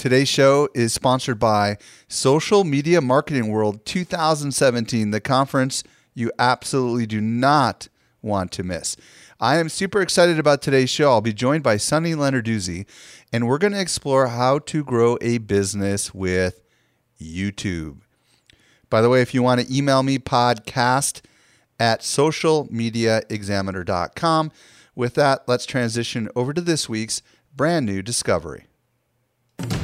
Today's show is sponsored by Social Media Marketing World 2017, the conference you absolutely do not want to miss. I am super excited about today's show. I'll be joined by Sunny Lenarduzzi, and we're going to explore how to grow a business with YouTube. By the way, if you want to email me, podcast at socialmediaexaminer.com. With that, let's transition over to this week's brand new discovery.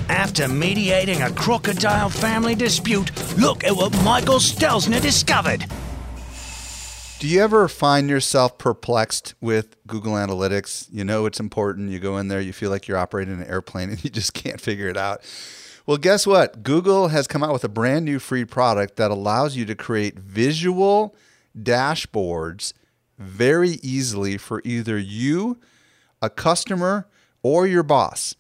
After mediating a crocodile family dispute, look at what Michael Stelzner discovered. Do you ever find yourself perplexed with Google Analytics? You know it's important. You go in there, you feel like you're operating an airplane and you just can't figure it out. Well, guess what? Google has come out with a brand new free product that allows you to create visual dashboards very easily for either you, a customer, or your boss.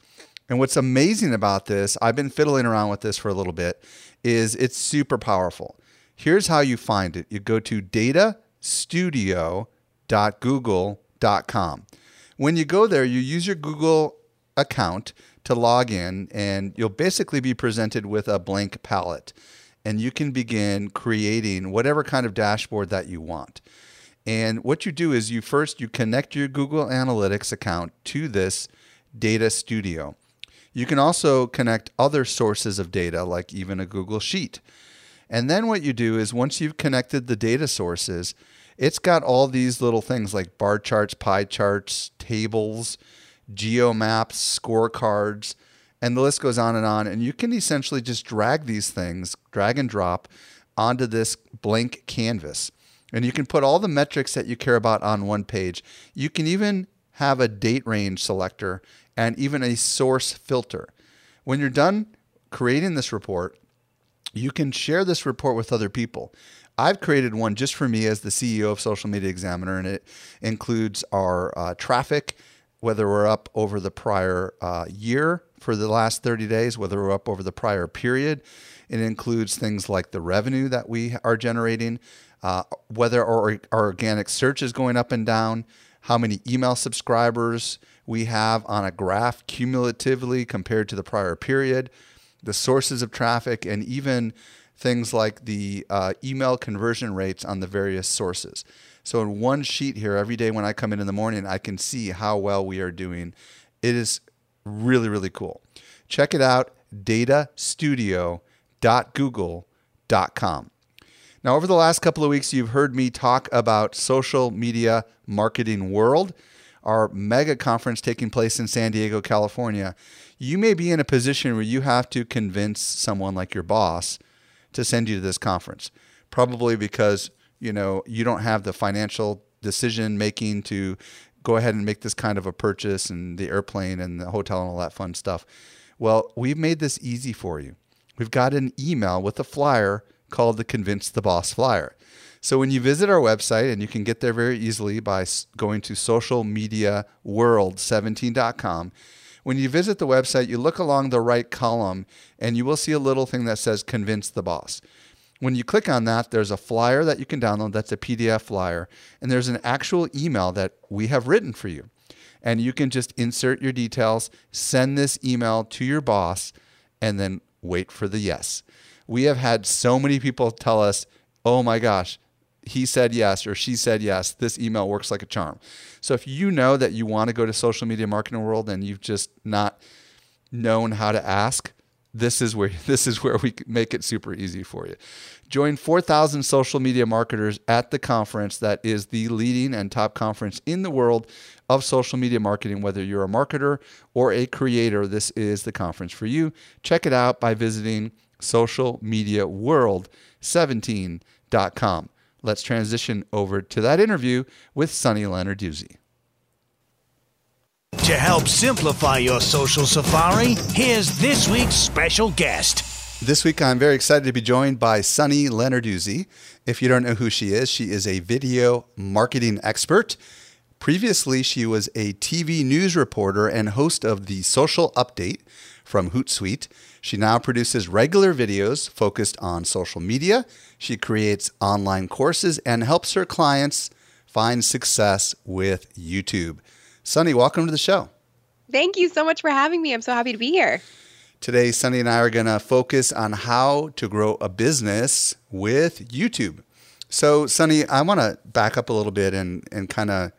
And what's amazing about this, I've been fiddling around with this for a little bit, is it's super powerful. Here's how you find it you go to datastudio.google.com. When you go there, you use your Google account to log in, and you'll basically be presented with a blank palette. And you can begin creating whatever kind of dashboard that you want. And what you do is you first you connect your Google Analytics account to this Data Studio. You can also connect other sources of data, like even a Google Sheet. And then what you do is once you've connected the data sources, it's got all these little things like bar charts, pie charts, tables, geo maps, scorecards, and the list goes on and on. And you can essentially just drag these things, drag and drop onto this blank canvas. And you can put all the metrics that you care about on one page. You can even have a date range selector and even a source filter. When you're done creating this report, you can share this report with other people. I've created one just for me as the CEO of Social Media Examiner, and it includes our uh, traffic, whether we're up over the prior uh, year for the last 30 days, whether we're up over the prior period. It includes things like the revenue that we are generating, uh, whether our, our organic search is going up and down, how many email subscribers we have on a graph cumulatively compared to the prior period, the sources of traffic, and even things like the uh, email conversion rates on the various sources. So, in one sheet here, every day when I come in in the morning, I can see how well we are doing. It is really, really cool. Check it out datastudio.google.com. Now, over the last couple of weeks, you've heard me talk about Social Media Marketing World, our mega conference taking place in San Diego, California. You may be in a position where you have to convince someone like your boss to send you to this conference, probably because you know you don't have the financial decision making to go ahead and make this kind of a purchase and the airplane and the hotel and all that fun stuff. Well, we've made this easy for you. We've got an email with a flyer called the Convince the Boss Flyer. So when you visit our website, and you can get there very easily by going to socialmediaworld17.com, when you visit the website, you look along the right column and you will see a little thing that says Convince the Boss. When you click on that, there's a flyer that you can download. That's a PDF flyer. And there's an actual email that we have written for you. And you can just insert your details, send this email to your boss, and then wait for the yes we have had so many people tell us, oh my gosh, he said yes or she said yes. This email works like a charm. So if you know that you want to go to social media marketing world and you've just not known how to ask, this is where this is where we make it super easy for you. Join 4,000 social media marketers at the conference that is the leading and top conference in the world of social media marketing. Whether you're a marketer or a creator, this is the conference for you. Check it out by visiting socialmediaworld17.com. Let's transition over to that interview with Sunny Lenarduzzi. To help simplify your social safari, here's this week's special guest. This week, I'm very excited to be joined by Sunny Lenarduzzi. If you don't know who she is, she is a video marketing expert. Previously, she was a TV news reporter and host of the Social Update from Hootsuite. She now produces regular videos focused on social media. She creates online courses and helps her clients find success with YouTube. Sunny, welcome to the show. Thank you so much for having me. I'm so happy to be here. Today, Sunny and I are going to focus on how to grow a business with YouTube. So, Sunny, I want to back up a little bit and, and kind of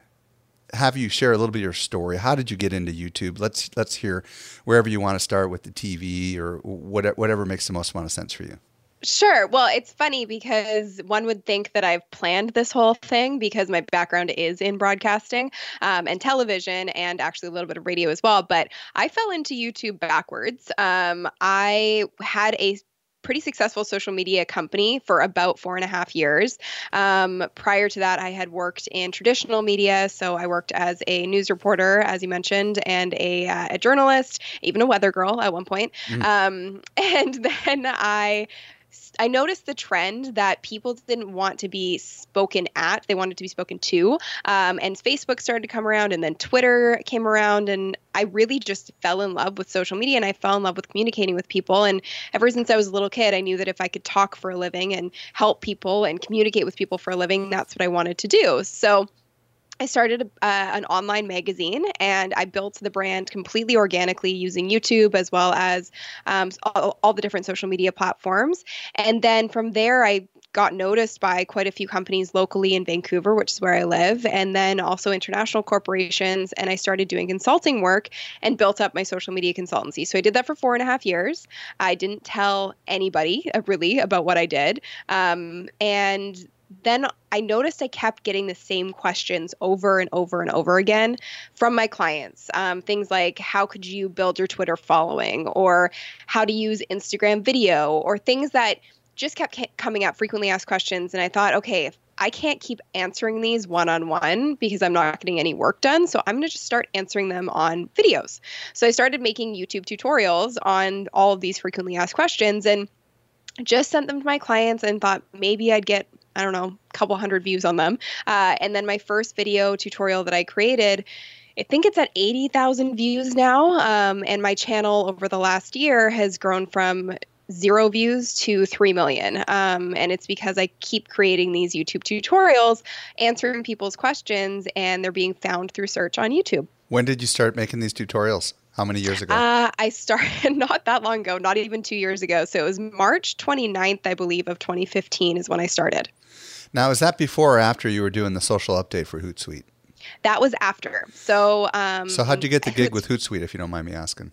have you share a little bit of your story. How did you get into YouTube? Let's let's hear wherever you want to start with the TV or whatever, whatever makes the most amount of sense for you. Sure. Well, it's funny because one would think that I've planned this whole thing because my background is in broadcasting um, and television and actually a little bit of radio as well. But I fell into YouTube backwards. Um, I had a pretty successful social media company for about four and a half years. Um, prior to that, I had worked in traditional media. So I worked as a news reporter, as you mentioned, and a, uh, a journalist, even a weather girl at one point. Mm. Um, and then I I noticed the trend that people didn't want to be spoken at; they wanted to be spoken to. Um, and Facebook started to come around, and then Twitter came around, and I really just fell in love with social media, and I fell in love with communicating with people. And ever since I was a little kid, I knew that if I could talk for a living and help people and communicate with people for a living, that's what I wanted to do. So I started uh, an online magazine and I built the brand completely organically using YouTube as well as um, all, all, the different social media platforms. And then from there, I got noticed by quite a few companies locally in Vancouver, which is where I live, and then also international corporations. And I started doing consulting work and built up my social media consultancy. So I did that for four and a half years. I didn't tell anybody uh, really about what I did. Um, and then I noticed I kept getting the same questions over and over and over again from my clients. Um, things like, how could you build your Twitter following, or how to use Instagram video, or things that just kept coming up, frequently asked questions. And I thought, okay, if I can't keep answering these one on one because I'm not getting any work done. So I'm going to just start answering them on videos. So I started making YouTube tutorials on all of these frequently asked questions and just sent them to my clients and thought maybe I'd get I don't know, a couple hundred views on them. Uh, and then my first video tutorial that I created, I think it's at 80,000 views now. Um, and my channel over the last year has grown from zero views to 3 million. Um, and it's because I keep creating these YouTube tutorials, answering people's questions, and they're being found through search on YouTube. When did you start making these tutorials? How many years ago? Uh, I started not that long ago, not even two years ago. So it was March 29th, I believe, of 2015 is when I started. Now, is that before or after you were doing the social update for Hootsuite? That was after. So, um, so how'd you get the gig with Hootsuite, if you don't mind me asking?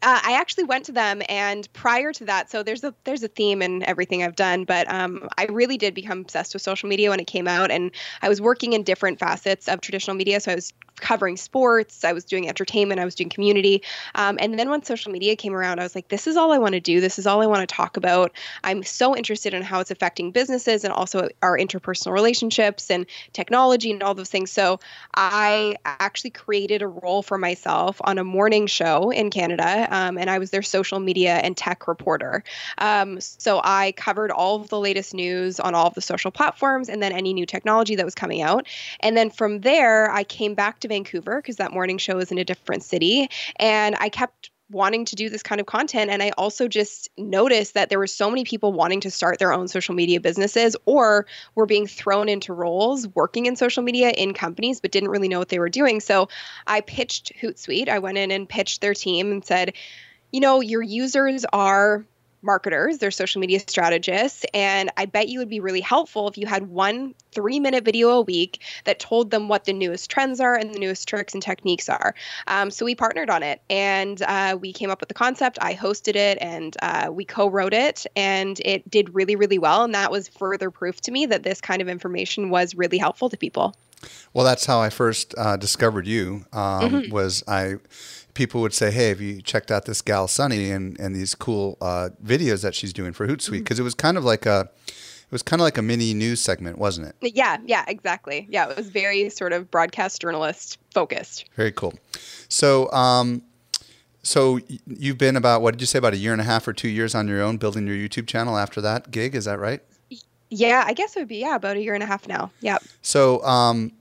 Uh, I actually went to them, and prior to that, so there's a there's a theme in everything I've done, but um, I really did become obsessed with social media when it came out, and I was working in different facets of traditional media. So I was covering sports, I was doing entertainment, I was doing community. Um, and then when social media came around, I was like, this is all I want to do. This is all I want to talk about. I'm so interested in how it's affecting businesses and also our interpersonal relationships and technology and all those things. So I actually created a role for myself on a morning show in Canada, um, and I was their social media and tech reporter. Um, so I covered all of the latest news on all of the social platforms and then any new technology that was coming out. And then from there, I came back to Vancouver because that morning show is in a different city. And I kept wanting to do this kind of content. And I also just noticed that there were so many people wanting to start their own social media businesses or were being thrown into roles working in social media in companies, but didn't really know what they were doing. So I pitched Hootsuite. I went in and pitched their team and said, you know, your users are marketers, they're social media strategists, and I bet you would be really helpful if you had one three minute video a week that told them what the newest trends are and the newest tricks and techniques are. Um, so we partnered on it and uh, we came up with the concept. I hosted it and uh, we co wrote it, and it did really, really well. And that was further proof to me that this kind of information was really helpful to people. Well, that's how I first uh, discovered you. Um, mm-hmm. Was I people would say, "Hey, have you checked out this gal Sunny and and these cool uh, videos that she's doing for Hootsuite?" Because mm-hmm. it was kind of like a it was kind of like a mini news segment, wasn't it? Yeah, yeah, exactly. Yeah, it was very sort of broadcast journalist focused. Very cool. So, um, so you've been about what did you say about a year and a half or two years on your own building your YouTube channel after that gig? Is that right? Yeah, I guess it would be yeah about a year and a half now. Yeah. So um,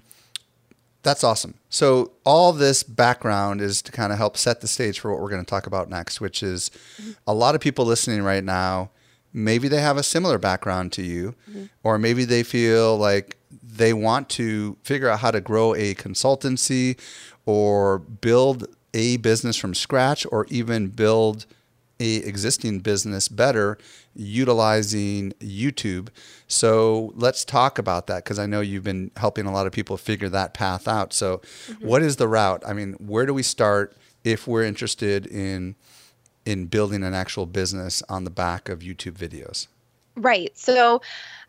that's awesome. So all this background is to kind of help set the stage for what we're going to talk about next, which is mm-hmm. a lot of people listening right now. Maybe they have a similar background to you, mm-hmm. or maybe they feel like they want to figure out how to grow a consultancy or build a business from scratch or even build a existing business better utilizing YouTube. So let's talk about that because I know you've been helping a lot of people figure that path out. So, mm-hmm. what is the route? I mean, where do we start if we're interested in in building an actual business on the back of YouTube videos? Right. So,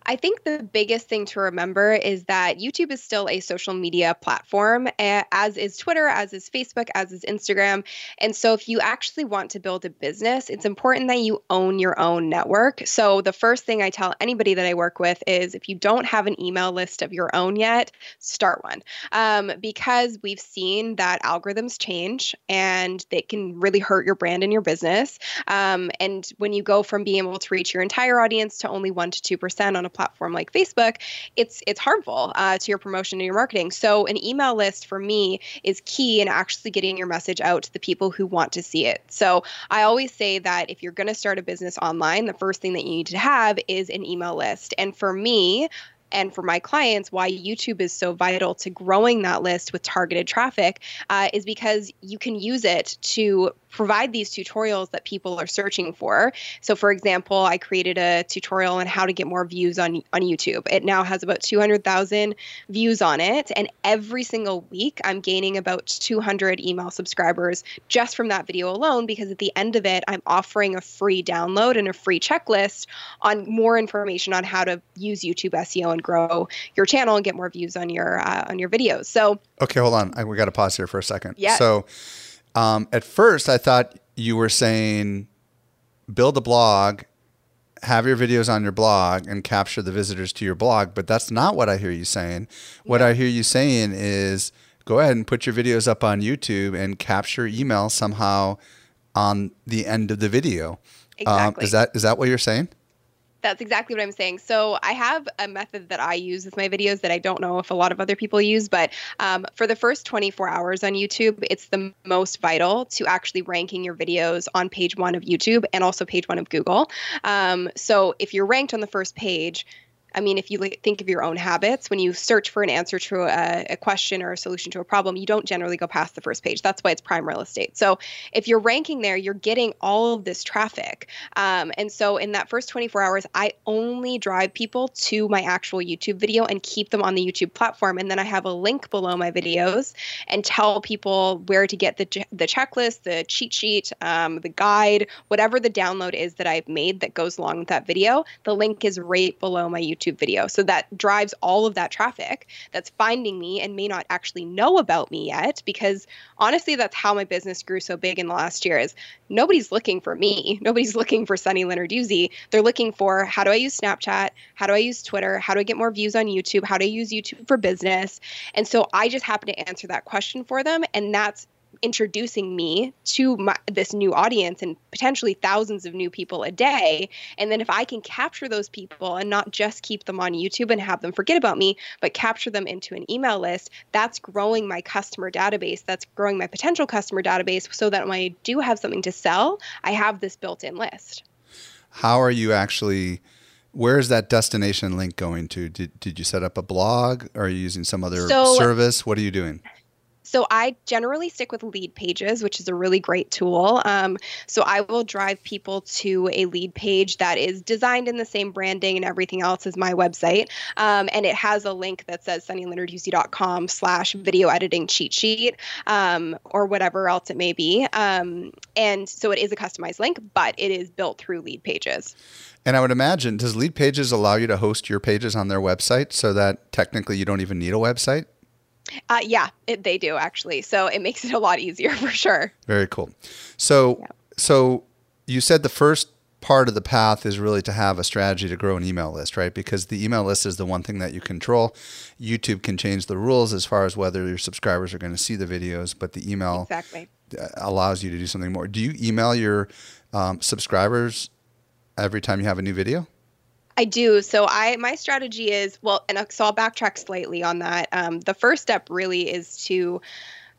I think the biggest thing to remember is that YouTube is still a social media platform, as is Twitter, as is Facebook, as is Instagram. And so, if you actually want to build a business, it's important that you own your own network. So, the first thing I tell anybody that I work with is if you don't have an email list of your own yet, start one. Um, because we've seen that algorithms change and they can really hurt your brand and your business. Um, and when you go from being able to reach your entire audience to only 1% to 2% on a platform like Facebook, it's it's harmful uh, to your promotion and your marketing. So an email list for me is key in actually getting your message out to the people who want to see it. So I always say that if you're going to start a business online, the first thing that you need to have is an email list. And for me, and for my clients, why YouTube is so vital to growing that list with targeted traffic uh, is because you can use it to provide these tutorials that people are searching for. So, for example, I created a tutorial on how to get more views on, on YouTube. It now has about 200,000 views on it. And every single week, I'm gaining about 200 email subscribers just from that video alone, because at the end of it, I'm offering a free download and a free checklist on more information on how to use YouTube SEO and grow your channel and get more views on your uh, on your videos. So, okay, hold on. I, we got to pause here for a second. Yeah. So, um, at first, I thought you were saying build a blog, have your videos on your blog, and capture the visitors to your blog. But that's not what I hear you saying. What I hear you saying is go ahead and put your videos up on YouTube and capture email somehow on the end of the video. Exactly. Um, is that is that what you're saying? That's exactly what I'm saying. So I have a method that I use with my videos that I don't know if a lot of other people use, but um, for the first 24 hours on YouTube, it's the most vital to actually ranking your videos on page one of YouTube and also page one of Google. Um, so if you're ranked on the first page, I mean, if you think of your own habits, when you search for an answer to a, a, question or a solution to a problem, you don't generally go past the first page. That's why it's prime real estate. So if you're ranking there, you're getting all of this traffic. Um, and so in that first 24 hours, I only drive people to my actual YouTube video and keep them on the YouTube platform. And then I have a link below my videos and tell people where to get the, the checklist, the cheat sheet, um, the guide, whatever the download is that I've made that goes along with that video. The link is right below my YouTube YouTube video. So that drives all of that traffic that's finding me and may not actually know about me yet because honestly that's how my business grew so big in the last year is nobody's looking for me. Nobody's looking for Sunny Leonard Lenarduzzi. They're looking for how do I use Snapchat? How do I use Twitter? How do I get more views on YouTube? How do I use YouTube for business? And so I just happen to answer that question for them and that's introducing me to my, this new audience and potentially thousands of new people a day. And then if I can capture those people and not just keep them on YouTube and have them forget about me, but capture them into an email list, that's growing my customer database. That's growing my potential customer database so that when I do have something to sell, I have this built in list. How are you actually? Where is that destination link going to? Did, did you set up a blog? Or are you using some other so, service? What are you doing? So I generally stick with Leadpages, which is a really great tool. Um, so I will drive people to a lead page that is designed in the same branding and everything else as my website. Um, and it has a link that says sunnylenarduzzi.com slash video editing cheat sheet um, or whatever else it may be. Um, and so it is a customized link, but it is built through Leadpages. And I would imagine, does Leadpages allow you to host your pages on their website so that technically you don't even need a website? Uh, yeah, it, they do actually. So it makes it a lot easier for sure. Very cool. So, yeah. so you said the first part of the path is really to have a strategy to grow an email list, right? Because the email list is the one thing that you control. YouTube can change the rules as far as whether your subscribers are going to see the videos, but the email exactly. allows you to do something more. Do you email your um, subscribers every time you have a new video? I do. So I my strategy is well, and so I'll backtrack slightly on that. Um, the first step really is to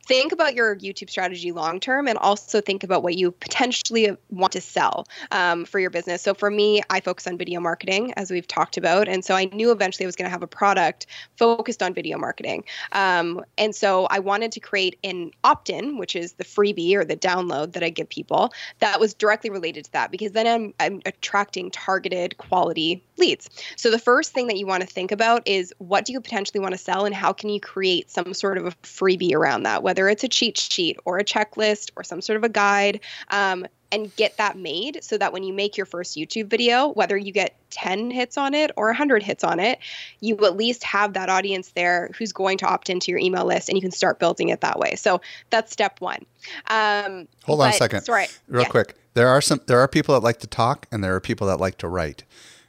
think about your YouTube strategy long term and also think about what you potentially want to sell um, for your business. So for me, I focus on video marketing, as we've talked about. And so I knew eventually I was going to have a product focused on video marketing. Um, and so I wanted to create an opt in, which is the freebie or the download that I give people that was directly related to that because then I'm, I'm attracting targeted quality leads. So the first thing that you want to think about is what do you potentially want to sell and how can you create some sort of a freebie around that, whether whether it's a cheat sheet or a checklist or some sort of a guide, um, and get that made so that when you make your first YouTube video, whether you get 10 hits on it or 100 hits on it, you at least have that audience there who's going to opt into your email list and you can start building it that way. So that's step one. Um, Hold on a second. Sorry. Real yeah. quick. There are some there are people that like to talk and there are people that like to write.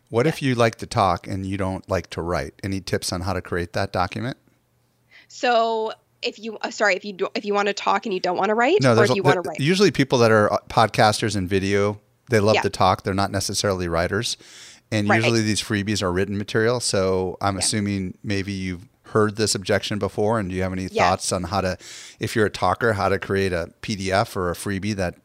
What yeah. if you like to talk and you don't like to write? Any tips on how to create that document? So if you uh, sorry if you do, if you want to talk and you don't want to write no, or if you want to write usually people that are uh, podcasters and video they love yeah. to talk they're not necessarily writers and right. usually these freebies are written material so i'm yeah. assuming maybe you've heard this objection before and do you have any thoughts on how to if you're a talker how to create a pdf or a freebie that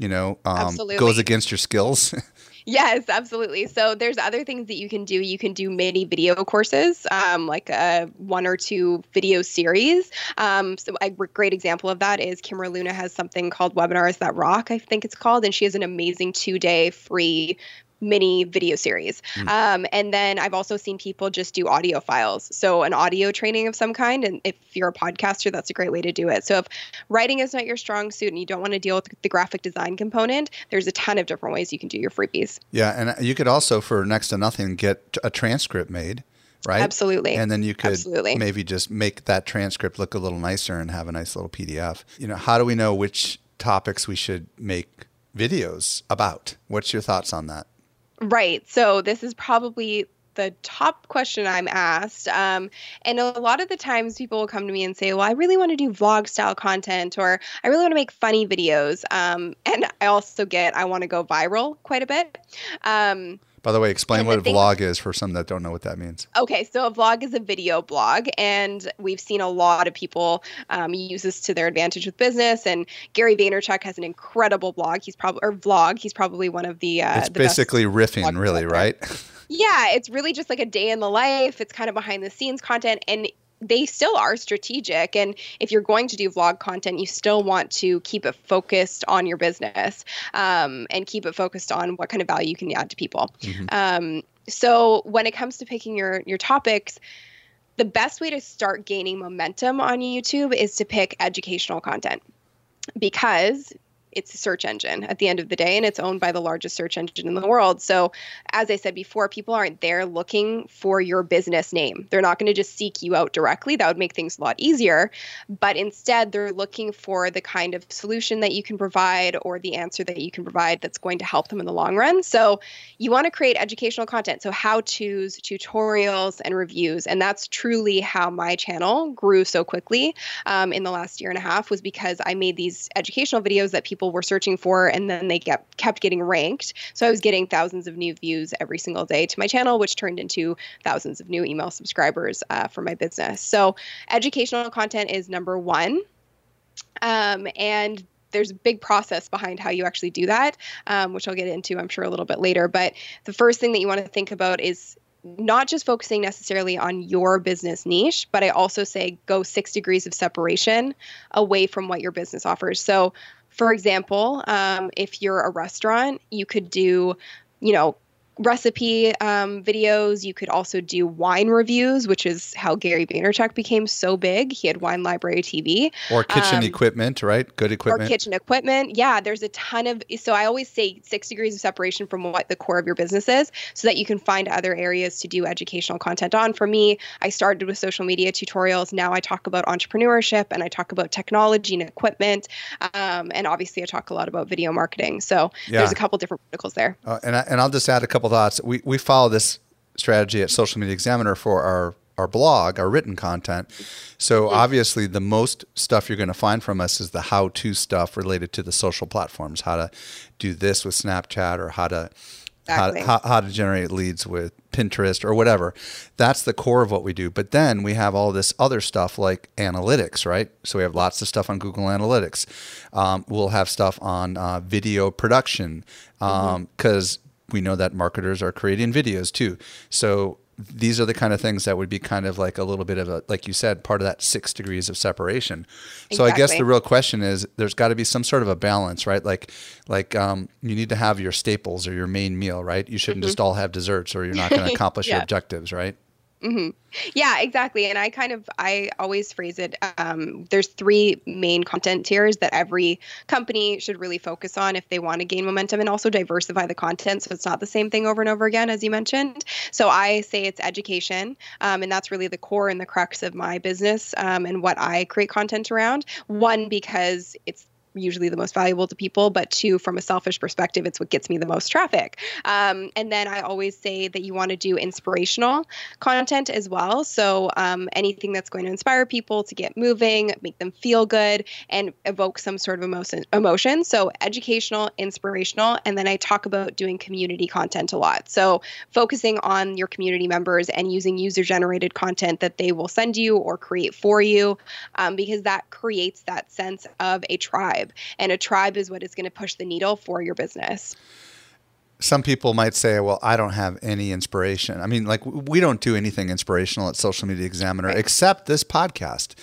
you know um, goes against your skills Yes, absolutely. So there's other things that you can do. You can do mini video courses, um, like a one or two video series. Um, so a great example of that is Kimra Luna has something called Webinars That Rock, I think it's called, and she has an amazing two day free mini video series. Mm. Um, and then I've also seen people just do audio files. So an audio training of some kind. And if you're a podcaster, that's a great way to do it. So if writing is not your strong suit and you don't want to deal with the graphic design component, there's a ton of different ways you can do your freebies. Yeah. And you could also, for next to nothing, get a transcript made. Right. Absolutely. And then you could Absolutely. maybe just make that transcript look a little nicer and have a nice little PDF. You know, how do we know which topics we should make videos about? What's your thoughts on that? Right. So this is probably the top question I'm asked. Um, and a lot of the times people will come to me and say, Well, I really want to do vlog style content or I really want to make funny videos. Um, and I also get, I want to go viral quite a bit. Um, by the way, explain what a vlog is for some that don't know what that means. Okay, so a vlog is a video blog, and we've seen a lot of people um, use this to their advantage with business. And Gary Vaynerchuk has an incredible blog. He's probably or vlog. He's probably one of the. Uh, it's the basically riffing, really, right? Yeah, it's really just like a day in the life. It's kind of behind the scenes content, and they still are strategic. And if you're going to do vlog content, you still want to keep it focused on your business um, and keep it focused on what kind of value you can add to people. Mm-hmm. Um, so when it comes to picking your your topics, the best way to start gaining momentum on YouTube is to pick educational content because it's a search engine at the end of the day and it's owned by the largest search engine in the world. So as i said before people aren't there looking for your business name. They're not going to just seek you out directly. That would make things a lot easier. But instead they're looking for the kind of solution that you can provide or the answer that you can provide that's going to help them in the long run. So you want to create educational content. So how to's tutorials and reviews. And that's truly how my channel grew so quickly um, in the last year and a half was because i made these educational videos that people people were searching for, and then they kept kept getting ranked. So I was getting thousands of new views every single day to my channel, which turned into thousands of new email subscribers uh, for my business. So educational content is number one, um, and there's a big process behind how you actually do that, um, which I'll get into, I'm sure, a little bit later. But the first thing that you want to think about is not just focusing necessarily on your business niche, but I also say go six degrees of separation away from what your business offers. So for example, um, if you're a restaurant, you could do, you know, recipe um, videos. You could also do wine reviews, which is how Gary Vaynerchuk became so big. He had Wine Library TV or kitchen um, equipment, right? Good equipment. Or kitchen equipment. Yeah, there's a ton of. So I always say six degrees of separation from what the core of your business is, so that you can find other areas to do educational content on. For me, I started with social media tutorials. Now I talk about entrepreneurship and I talk about technology and equipment, um, and obviously I talk a lot about video marketing. So yeah. there's a couple different verticals there. Uh, and I, and I'll just add a couple thoughts. We we follow this strategy at Social Media Examiner for our our blog, our written content. So mm-hmm. obviously, the most stuff you're going to find from us is the how-to stuff related to the social platforms, how to do this with Snapchat, or how to exactly. how, how, how to generate leads with Pinterest or whatever. That's the core of what we do. But then we have all this other stuff like analytics, right? So we have lots of stuff on Google Analytics. Um, we'll have stuff on uh, video production because um, mm-hmm we know that marketers are creating videos too. So these are the kind of things that would be kind of like a little bit of a like you said part of that six degrees of separation exactly. so i guess the real question is there's got to be some sort of a balance right like like um, you need to have your staples or your main meal right you shouldn't mm-hmm. just all have desserts or you're not going to accomplish yeah. your objectives right Mm-hmm. Yeah, exactly. And I kind of I always phrase it. Um, there's three main content tiers that every company should really focus on if they want to gain momentum and also diversify the content, so it's not the same thing over and over again, as you mentioned. So I say it's education, um, and that's really the core and the crux of my business um, and what I create content around. One because it's usually the most valuable to people, but two, from a selfish perspective, it's what gets me the most traffic. Um, and then I always say that you want to do inspirational content as well. So um, anything that's going to inspire people to get moving, make them feel good, and evoke some sort of emotion. Emotion. So educational, inspirational, and then I talk about doing community content a lot. So focusing on your community members and using user-generated content that they will send you or create for you, um, because that creates that sense of a tribe tribe, and a tribe is what is going to push the needle for your business. Some people might say, well, I don't have any inspiration. I mean, like, we don't do anything inspirational at Social Media Examiner right. except this podcast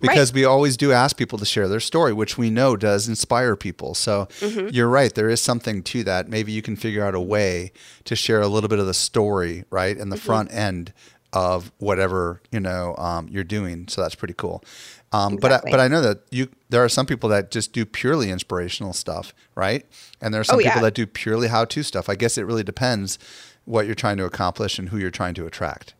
because right. we always do ask people to share their story, which we know does inspire people. So mm-hmm. you're right. There is something to that. Maybe you can figure out a way to share a little bit of the story, right, in the mm-hmm. front end of whatever you know um, you're doing. So that's pretty cool. Um, exactly. But I, but I know that you there are some people that just do purely inspirational stuff, right? And there are some oh, people yeah. that do purely how to stuff. I guess it really depends what you're trying to accomplish and who you're trying to attract.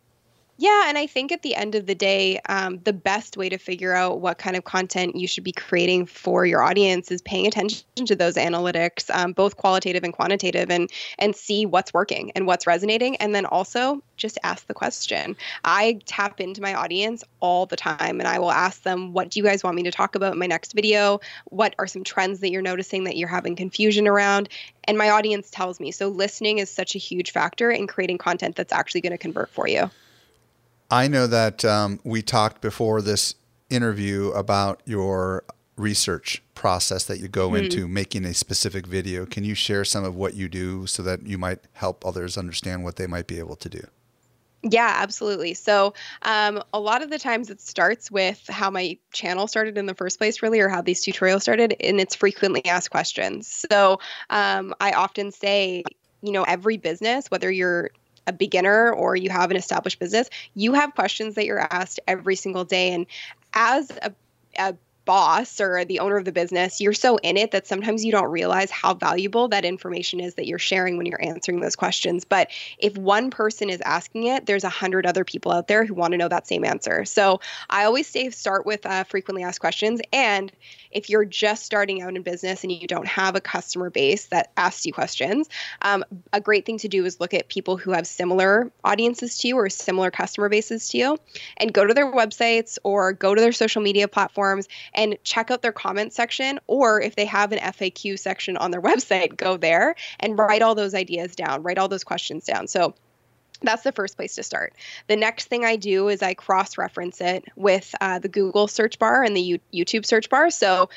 Yeah, and I think at the end of the day, um, the best way to figure out what kind of content you should be creating for your audience is paying attention to those analytics, um, both qualitative and quantitative, and and see what's working and what's resonating, and then also just ask the question. I tap into my audience all the time, and I will ask them, "What do you guys want me to talk about in my next video? What are some trends that you're noticing that you're having confusion around?" And my audience tells me. So listening is such a huge factor in creating content that's actually going to convert for you. I know that um, we talked before this interview about your research process that you go mm-hmm. into making a specific video. Can you share some of what you do so that you might help others understand what they might be able to do? Yeah, absolutely. So, um, a lot of the times it starts with how my channel started in the first place, really, or how these tutorials started, and it's frequently asked questions. So, um, I often say, you know, every business, whether you're a beginner or you have an established business, you have questions that you're asked every single day. And as a, a boss or the owner of the business, you're so in it that sometimes you don't realize how valuable that information is that you're sharing when you're answering those questions. But if one person is asking it, there's a hundred other people out there who want to know that same answer. So I always say start with uh, frequently asked questions and if you're just starting out in business and you don't have a customer base that asks you questions, um, a great thing to do is look at people who have similar audiences to you or similar customer bases to you and go to their websites or go to their social media platforms and check out their comment section. Or if they have an FAQ section on their website, go there and write all those ideas down, write all those questions down. So that's the first place to start. The next thing I do is I cross reference it with uh, the Google search bar and the U- YouTube search bar. So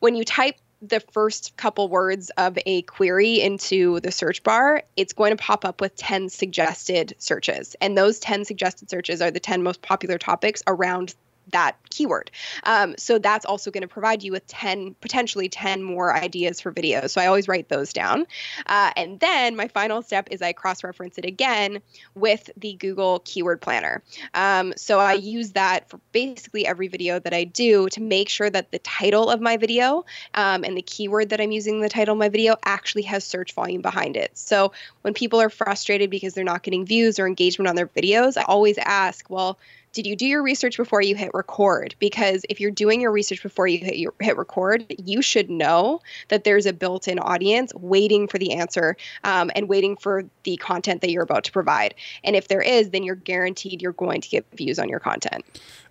when you type the first couple words of a query into the search bar, it's going to pop up with 10 suggested searches. And those 10 suggested searches are the 10 most popular topics around that keyword. Um, so that's also going to provide you with 10, potentially 10 more ideas for videos. So I always write those down. Uh, and then my final step is I cross reference it again with the Google Keyword Planner. Um, so I use that for basically every video that I do to make sure that the title of my video um, and the keyword that I'm using the title of my video actually has search volume behind it. So when people are frustrated because they're not getting views or engagement on their videos, I always ask, well, did you do your research before you hit record? Because if you're doing your research before you hit, hit record, you should know that there's a built in audience waiting for the answer um, and waiting for the content that you're about to provide. And if there is, then you're guaranteed you're going to get views on your content.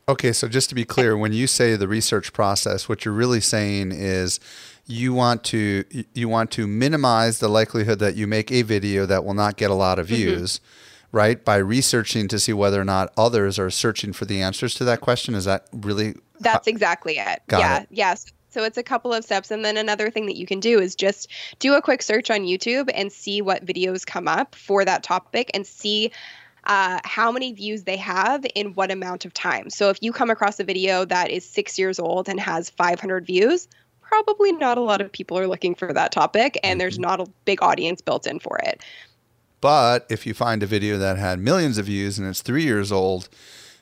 Okay, so just to be clear, when you say the research process, what you're really saying is you want to you want to minimize the likelihood that you make a video that will not get a lot of mm-hmm. views. Mm-hmm right? By researching to see whether or not others are searching for the answers to that question. Is that really? That's exactly it. Got yeah. It. Yes. So it's a couple of steps. And then another thing that you can do is just do a quick search on YouTube and see what videos come up for that topic and see uh, how many views they have in what amount of time. So if you come across a video that is six years old and has 500 views, probably not a lot of people are looking for that topic and there's mm-hmm. not a big audience built in for it. But if you find a video that had millions of views and it's three years old,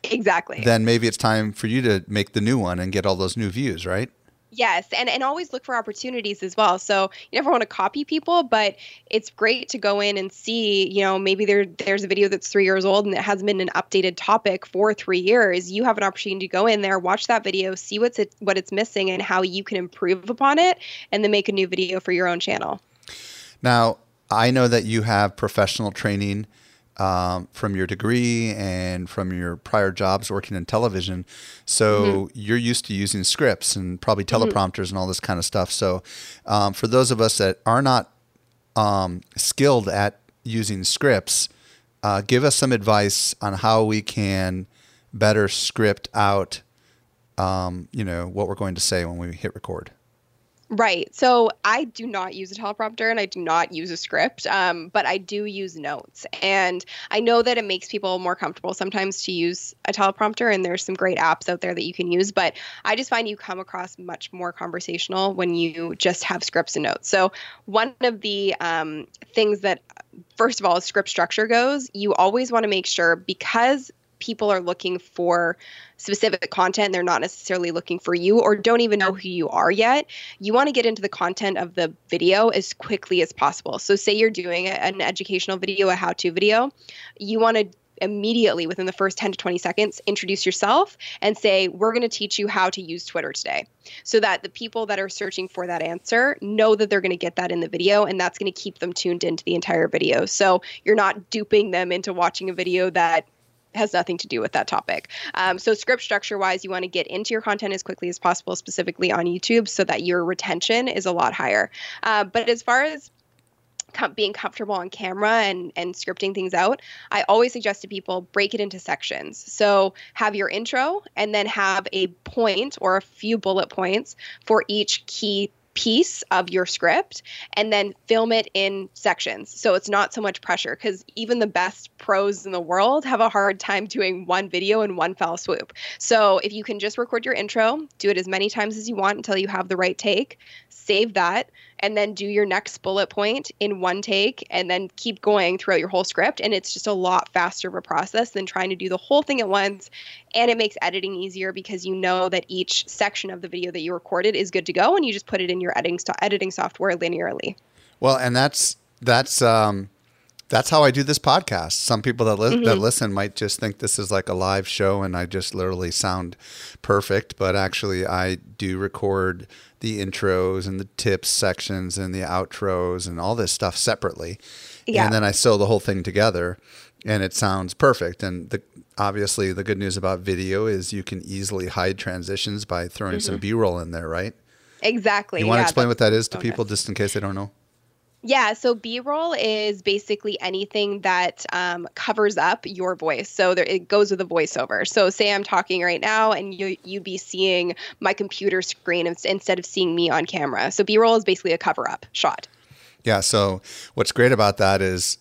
exactly, then maybe it's time for you to make the new one and get all those new views, right? Yes, and and always look for opportunities as well. So you never want to copy people, but it's great to go in and see. You know, maybe there there's a video that's three years old and it hasn't been an updated topic for three years. You have an opportunity to go in there, watch that video, see what's it what it's missing, and how you can improve upon it, and then make a new video for your own channel. Now, I know that you have professional training um, from your degree and from your prior jobs working in television. So mm-hmm. you're used to using scripts and probably mm-hmm. teleprompters mm-hmm. and all this kind of stuff. So um, for those of us that are not um, skilled at using scripts, uh, give us some advice on how we can better script out, um, you know, what we're going to say when we hit record. Right. So I do not use a teleprompter and I do not use a script, um, but I do use notes. And I know that it makes people more comfortable sometimes to use a teleprompter, and there's some great apps out there that you can use. But I just find you come across much more conversational when you just have scripts and notes. So one of the um, things that first of all, as script structure goes, you always want to make sure because people are looking for specific content they're not necessarily looking for you or don't even know who you are yet you want to get into the content of the video as quickly as possible. So say you're doing an educational video a how-to video you want to immediately within the first 10 to 20 seconds introduce yourself and say we're going to teach you how to use twitter today. So that the people that are searching for that answer know that they're going to get that in the video and that's going to keep them tuned into the entire video. So you're not duping them into watching a video that has nothing to do with that topic. Um, so, script structure wise, you want to get into your content as quickly as possible, specifically on YouTube, so that your retention is a lot higher. Uh, but as far as being comfortable on camera and and scripting things out, I always suggest to people break it into sections. So have your intro and then have a point or a few bullet points for each key piece of your script and then film it in sections. So it's not so much pressure because even the best pros in the world have a hard time doing one video in one fell swoop. So if you can just record your intro, do it as many times as you want until you have the right take, save that, and then do your next bullet point in one take and then keep going throughout your whole script. And it's just a lot faster of a process than trying to do the whole thing at once. And it makes editing easier because you know that each section of the video that you recorded is good to go and you just put it in your editing, editing software linearly. Well, and that's, that's, um, that's how I do this podcast. Some people that, li- mm-hmm. that listen might just think this is like a live show and I just literally sound perfect, but actually I do record the intros and the tips sections and the outros and all this stuff separately. Yeah. And then I sew the whole thing together and it sounds perfect. And the obviously the good news about video is you can easily hide transitions by throwing mm-hmm. some B-roll in there, right? Exactly. You want yeah, to explain what that is to people just in case they don't know? Yeah, so B roll is basically anything that um, covers up your voice. So there, it goes with a voiceover. So say I'm talking right now, and you you'd be seeing my computer screen instead of seeing me on camera. So B roll is basically a cover up shot. Yeah. So what's great about that is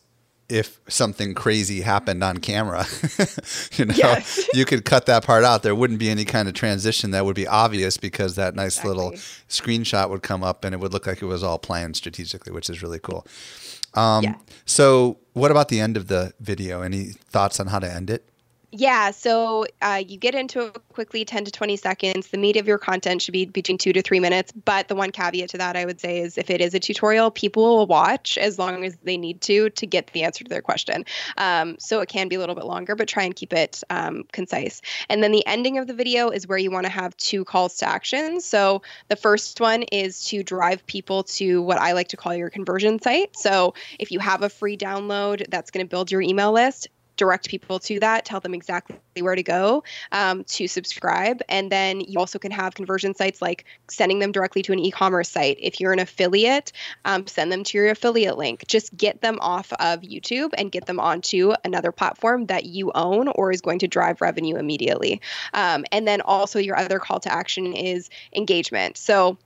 if something crazy happened on camera. you know, Yes. you could cut that part out. There wouldn't be any kind of transition that would be obvious because that nice little screenshot would come up and it would look like it was all planned strategically, which is really cool. Um, Yeah. So, what about the end of the video? Any thoughts on how to end it? Yeah, so uh, you get into it quickly, 10 to 20 seconds. The meat of your content should be between two to three minutes. But the one caveat to that, I would say, is if it is a tutorial, people will watch as long as they need to to get the answer to their question. Um, so it can be a little bit longer, but try and keep it um, concise. And then the ending of the video is where you want to have two calls to action. So the first one is to drive people to what I like to call your conversion site. So if you have a free download that's going to build your email list, direct people to that, tell them exactly where to go um, to subscribe. And then you also can have conversion sites like sending them directly to an e commerce site. If you're an affiliate, um, send them to your affiliate link. Just get them off of YouTube and get them onto another platform that you own or is going to drive revenue immediately. Um, and then also, your other call to action is engagement. So,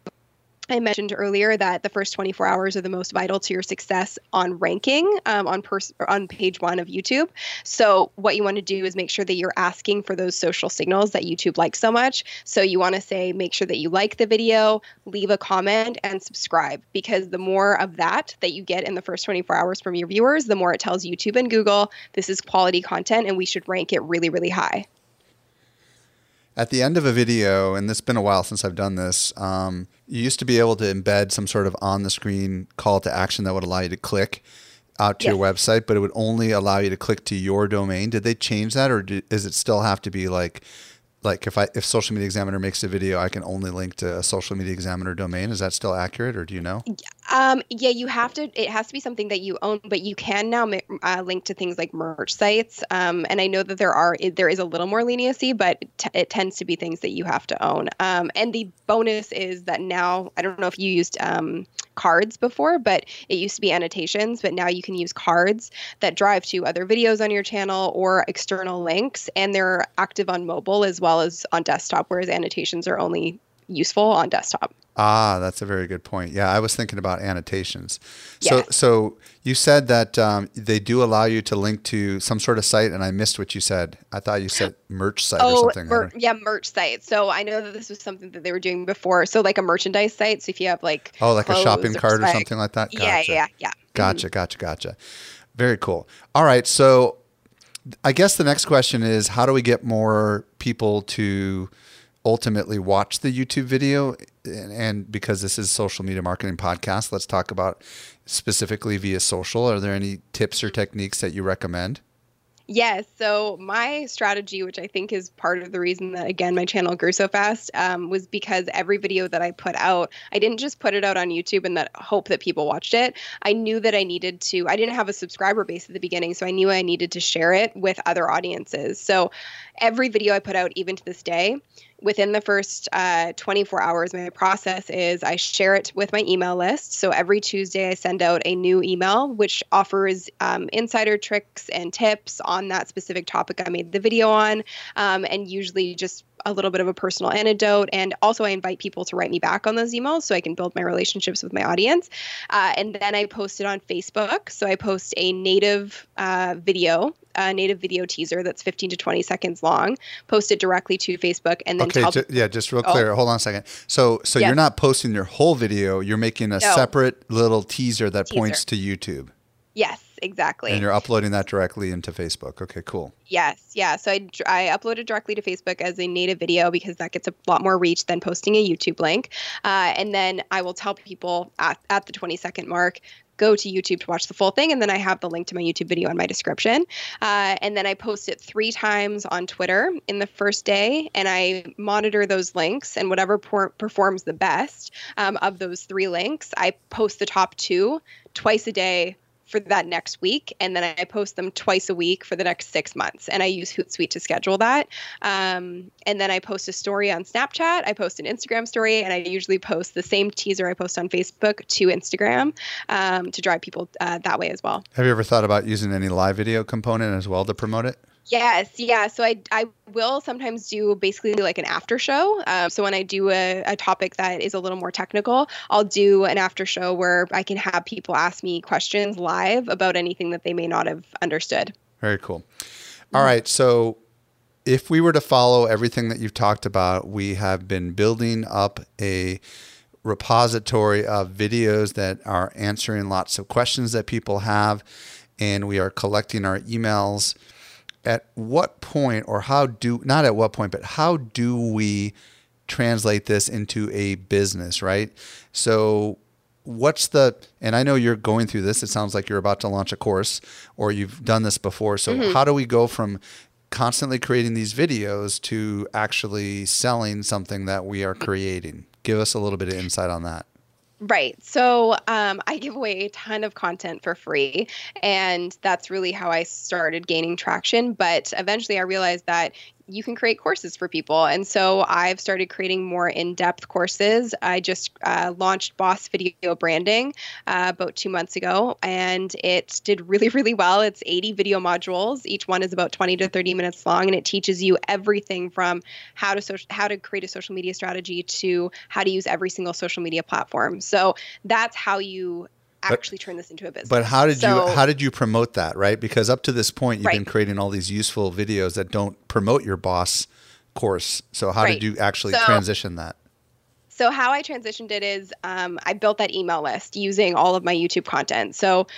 I mentioned earlier that the first 24 hours are the most vital to your success on ranking um, on pers- on page one of YouTube. So what you want to do is make sure that you're asking for those social signals that YouTube likes so much. So you want to say, make sure that you like the video, leave a comment, and subscribe because the more of that that you get in the first 24 hours from your viewers, the more it tells YouTube and Google this is quality content and we should rank it really, really high. At the end of a video, and it's been a while since I've done this, um, you used to be able to embed some sort of on the screen call to action that would allow you to click out to your website, but it would only allow you to click to your domain. Did they change that, or do, does it still have to be like, like if I if Social Media Examiner makes a video, I can only link to a Social Media Examiner domain? Is that still accurate, or do you know? Um, yeah, you have to. It has to be something that you own, but you can now uh, link to things like merch sites. Um, and I know that there are there is a little more leniency, but it, t- it tends to be things that you have to own. Um, and the bonus is that now I don't know if you used um, cards before, but it used to be annotations, but now you can use cards that drive to other videos on your channel or external links, and they're active on mobile as well as on desktop, whereas annotations are only useful on desktop. Ah, that's a very good point. Yeah, I was thinking about annotations. So, Yes. so you said that um, they do allow you to link to some sort of site, and I missed what you said. I thought you said merch site or Oh, something. I mer- yeah, merch site. So I know that this was something that they were doing before. So like a merchandise site. So if you have like oh, like a shopping cart or something like that. Yeah, Gotcha. yeah, yeah. Gotcha, gotcha, gotcha. Very cool. All right, so I guess the next question is how do we get more people to ultimately watch the YouTube video? And, and because this is social media marketing podcast, let's talk about specifically via social. Are there any tips or techniques that you recommend? Yes. So my strategy, which I think is part of the reason that again my channel grew so fast, um, was because every video that I put out, I didn't just put it out on YouTube and that hope that people watched it. I knew that I needed to. I didn't have a subscriber base at the beginning, so I knew I needed to share it with other audiences. So every video I put out, even to this day, within the first uh, 24 hours, my process is I share it with my email list. So every Tuesday, I send out a new email which offers um, insider tricks and tips on that specific topic I made the video on, um, and usually just a little bit of a personal anecdote. And also, I invite people to write me back on those emails so I can build my relationships with my audience. Uh, and then I post it on Facebook. So I post a native uh, video. A native video teaser that's 15 to 20 seconds long, post it directly to Facebook, and then Okay, tell ju- yeah, just real Oh. clear. Hold on a second. So, so Yeah. you're not posting your whole video. You're making a No. separate little teaser that Teaser. points to YouTube, yes, exactly. and you're uploading that directly into Facebook. Okay, cool. Yes, yeah. So I, I uploaded directly to Facebook as a native video because that gets a lot more reach than posting a YouTube link. Uh, and then I will tell people at, at the 20 second mark, go to YouTube to watch the full thing. And then I have the link to my YouTube video in my description. Uh, and then I post it three times on Twitter in the first day. And I monitor those links and whatever por- performs the best um, of those three links, I post the top two twice a day for that next week and then i post them twice a week for the next six months and i use hootsuite to schedule that um, and then i post a story on snapchat i post an instagram story and i usually post the same teaser i post on facebook to instagram um, to drive people uh, that way as well Have you ever thought about using any live video component as well to promote it? Yes, yeah. So I, I will sometimes do basically like an after show. Um, so when I do a, a topic that is a little more technical, I'll do an after show where I can have people ask me questions live about anything that they may not have understood. Very cool. All right. So if we were to follow everything that you've talked about, we have been building up a repository of videos that are answering lots of questions that people have, and we are collecting our emails. At what point, or how do, not at what point, but how do we translate this into a business, right? So, what's the, and I know you're going through this, it sounds like you're about to launch a course or you've done this before. So, mm-hmm. how do we go from constantly creating these videos to actually selling something that we are creating? Give us a little bit of insight on that. Right. So um, I give away a ton of content for free. And that's really how I started gaining traction. But eventually I realized that you can create courses for people. And so I've started creating more in depth courses. I just uh, launched Boss Video Branding uh, about two months ago, and it did really, really well. It's 80 video modules. Each one is about 20 to 30 minutes long, and it teaches you everything from how to social, how to create a social media strategy to how to use every single social media platform. So that's how you actually turn this into a business. But how did so, you how did you promote that, right? Because up to this point you've right. been creating all these useful videos that don't promote your boss course. So how right. did you actually so, transition that? So how I transitioned it is um, I built that email list using all of my YouTube content. So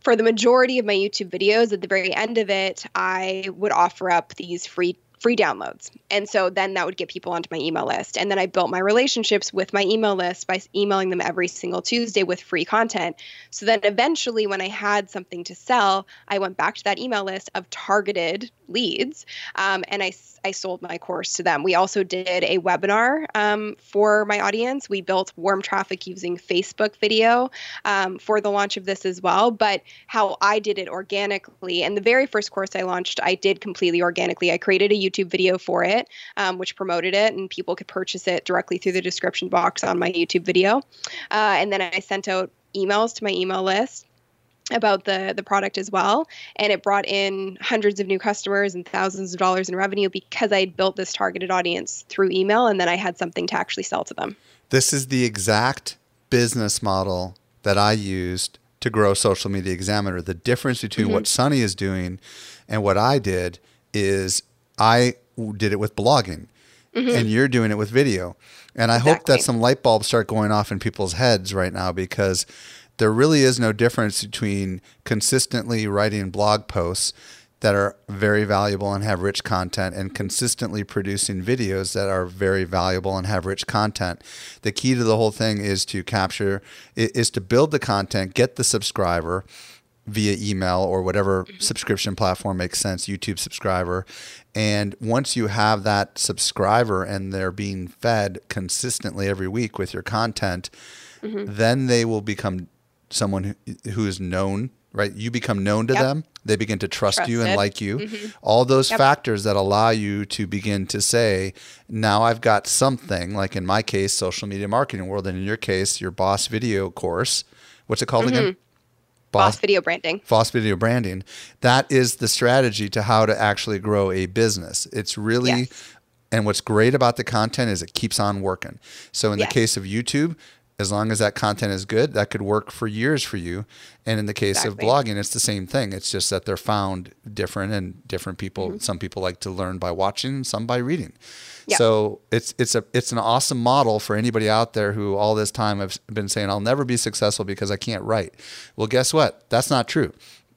for the majority of my YouTube videos, at the very end of it, I would offer up these free free downloads. And so then that would get people onto my email list. And then I built my relationships with my email list by emailing them every single Tuesday with free content. So then eventually, when I had something to sell, I went back to that email list of targeted leads um, and I, I sold my course to them. We also did a webinar um, for my audience. We built warm traffic using Facebook video um, for the launch of this as well. But how I did it organically, and the very first course I launched, I did completely organically. I created a YouTube video for it, um, which promoted it, and people could purchase it directly through the description box on my YouTube video. Uh, and then I sent out emails to my email list about the the product as well and it brought in hundreds of new customers and thousands of dollars in revenue because I had built this targeted audience through email and then I had something to actually sell to them. This is the exact business model that I used to grow Social Media Examiner. The difference between mm-hmm. what Sunny is doing and what I did is I did it with blogging, mm-hmm. and you're doing it with video. And I exactly. hope that some light bulbs start going off in people's heads right now because there really is no difference between consistently writing blog posts that are very valuable and have rich content and consistently producing videos that are very valuable and have rich content. The key to the whole thing is to capture is to build the content, get the subscriber via email or whatever subscription platform makes sense, YouTube subscriber. And once you have that subscriber and they're being fed consistently every week with your content, mm-hmm. then they will become someone who, who is known, right? You become known to yep. them. They begin to trust Trusted. you and like you. Mm-hmm. All those yep. factors that allow you to begin to say, now I've got something, like in my case, social media marketing world, and in your case, your boss video course. What's it called mm-hmm. again? Boss, boss video branding. Boss video branding. That is the strategy to how to actually grow a business. It's really yes. And what's great about the content is it keeps on working. So in yes. the case of YouTube, as long as that content is good, that could work for years for you. And in the case exactly. of blogging, it's the same thing. It's just that they're found different and different people. Mm-hmm. Some people like to learn by watching, some by reading. Yeah. So it's it's a it's an awesome model for anybody out there who all this time have been saying I'll never be successful because I can't write. Well, guess what? That's not true.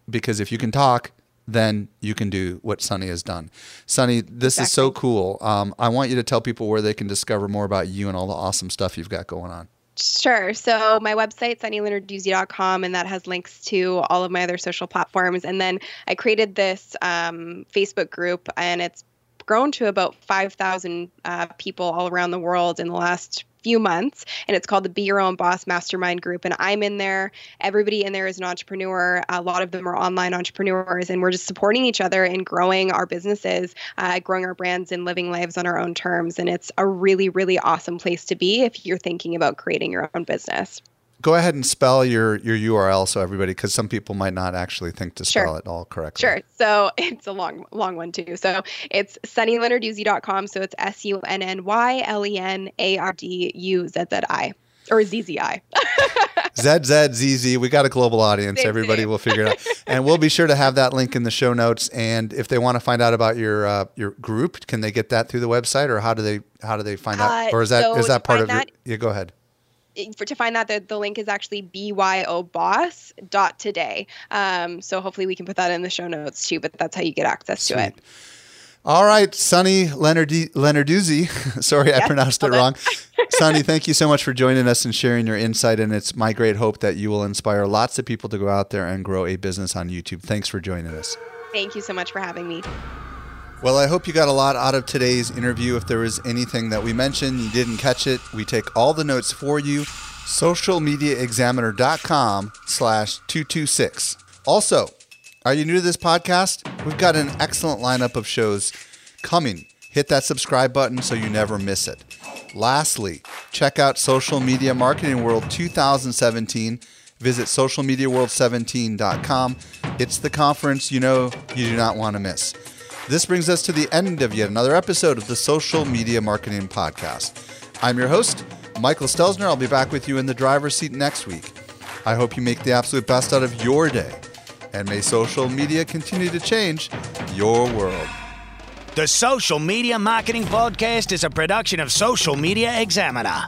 Because if you can talk, then you can do what Sunny has done. Sunny, this exactly. is so cool. Um, I want you to tell people where they can discover more about you and all the awesome stuff you've got going on. Sure. So my website, sunnylenarduzzi.com, and that has links to all of my other social platforms. And then I created this um, Facebook group, and it's grown to about 5,000 uh, people all around the world in the last few months and it's called the be your own boss mastermind group and i'm in there. Everybody in there is an entrepreneur. A lot of them are online entrepreneurs and we're just supporting each other in growing our businesses uh, growing our brands and living lives on our own terms and it's a really really awesome place to be if you're thinking about creating your own business go ahead and spell your your URL so everybody, because some people might not actually think to spell Sure. it all correctly. Sure. So it's a long, long one too. So it's sunnylenarduzzi.com. So it's S U N N Y L E N A R D U Z Z I or Z Z I. ZZZZ. We got a global audience. Same, Everybody same. will figure it out, and we'll be sure to have that link in the show notes. And if they want to find out about your uh, your group, can they get that through the website, or how do they how do they find out? Uh, Or is that so is that part of find your? that- Yeah, go ahead. For, to find that, the, the link is actually byoboss.today. Um, so hopefully we can put that in the show notes too, but that's how you get access to it. All right, Sunny Leonard Leonarduzzi. Sorry, I pronounced it it. wrong. Sunny, thank you so much for joining us and sharing your insight. And it's my great hope that you will inspire lots of people to go out there and grow a business on YouTube. Thanks for joining us. Thank you so much for having me. Well, I hope you got a lot out of today's interview. If there was anything that we mentioned, you didn't catch it, we take all the notes for you. Socialmediaexaminer.com slash 226. Also, are you new to this podcast? We've got an excellent lineup of shows coming. Hit that subscribe button so you never miss it. Lastly, check out Social Media Marketing World 2017. Visit socialmediaworld17.com. It's the conference you know you do not want to miss. This brings us to the end of yet another episode of the Social Media Marketing Podcast. I'm your host, Michael Stelzner. I'll be back with you in the driver's seat next week. I hope you make the absolute best out of your day. And may social media continue to change your world. The Social Media Marketing Podcast is a production of Social Media Examiner.